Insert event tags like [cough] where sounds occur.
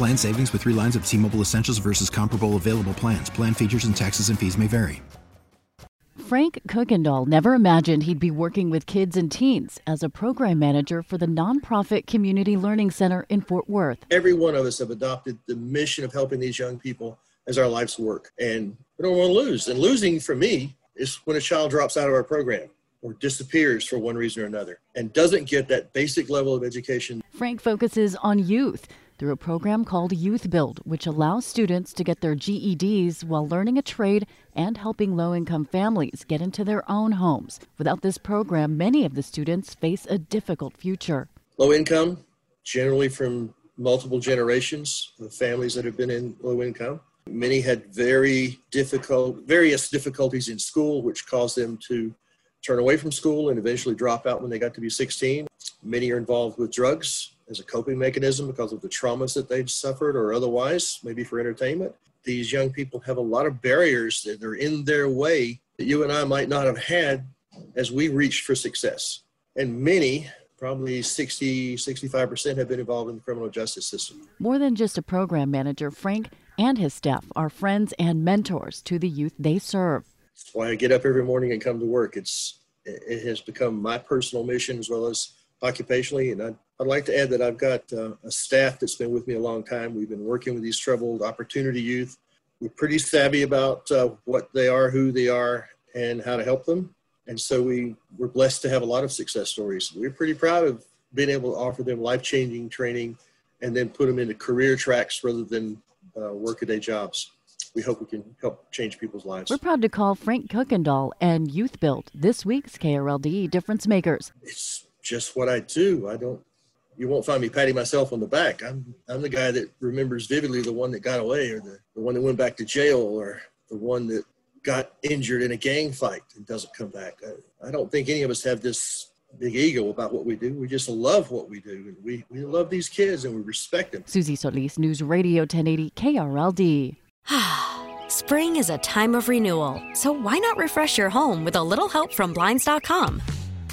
Plan savings with three lines of T Mobile Essentials versus comparable available plans. Plan features and taxes and fees may vary. Frank Kuykendall never imagined he'd be working with kids and teens as a program manager for the nonprofit Community Learning Center in Fort Worth. Every one of us have adopted the mission of helping these young people as our life's work. And we don't want to lose. And losing for me is when a child drops out of our program or disappears for one reason or another and doesn't get that basic level of education. Frank focuses on youth through a program called Youth Build, which allows students to get their GEDs while learning a trade and helping low income families get into their own homes. Without this program, many of the students face a difficult future. Low income, generally from multiple generations of families that have been in low income. Many had very difficult, various difficulties in school, which caused them to turn away from school and eventually drop out when they got to be 16. Many are involved with drugs, as a coping mechanism because of the traumas that they've suffered or otherwise, maybe for entertainment. These young people have a lot of barriers that are in their way that you and I might not have had as we reached for success. And many, probably 60, 65%, have been involved in the criminal justice system. More than just a program manager, Frank and his staff are friends and mentors to the youth they serve. That's why I get up every morning and come to work. It's it has become my personal mission as well as occupationally. And I'd, I'd like to add that I've got uh, a staff that's been with me a long time. We've been working with these troubled opportunity youth. We're pretty savvy about uh, what they are, who they are, and how to help them. And so we, we're blessed to have a lot of success stories. We're pretty proud of being able to offer them life changing training and then put them into career tracks rather than uh, workaday jobs. We hope we can help change people's lives. We're proud to call Frank Kuykendall and Youth Build this week's KRLD Difference Makers. It's just what I do. I don't. You won't find me patting myself on the back. I'm I'm the guy that remembers vividly the one that got away, or the, the one that went back to jail, or the one that got injured in a gang fight and doesn't come back. I, I don't think any of us have this big ego about what we do. We just love what we do. And we, we love these kids and we respect them. Susie Solis, News Radio 1080 KRLD. [sighs] Spring is a time of renewal, so why not refresh your home with a little help from Blinds.com?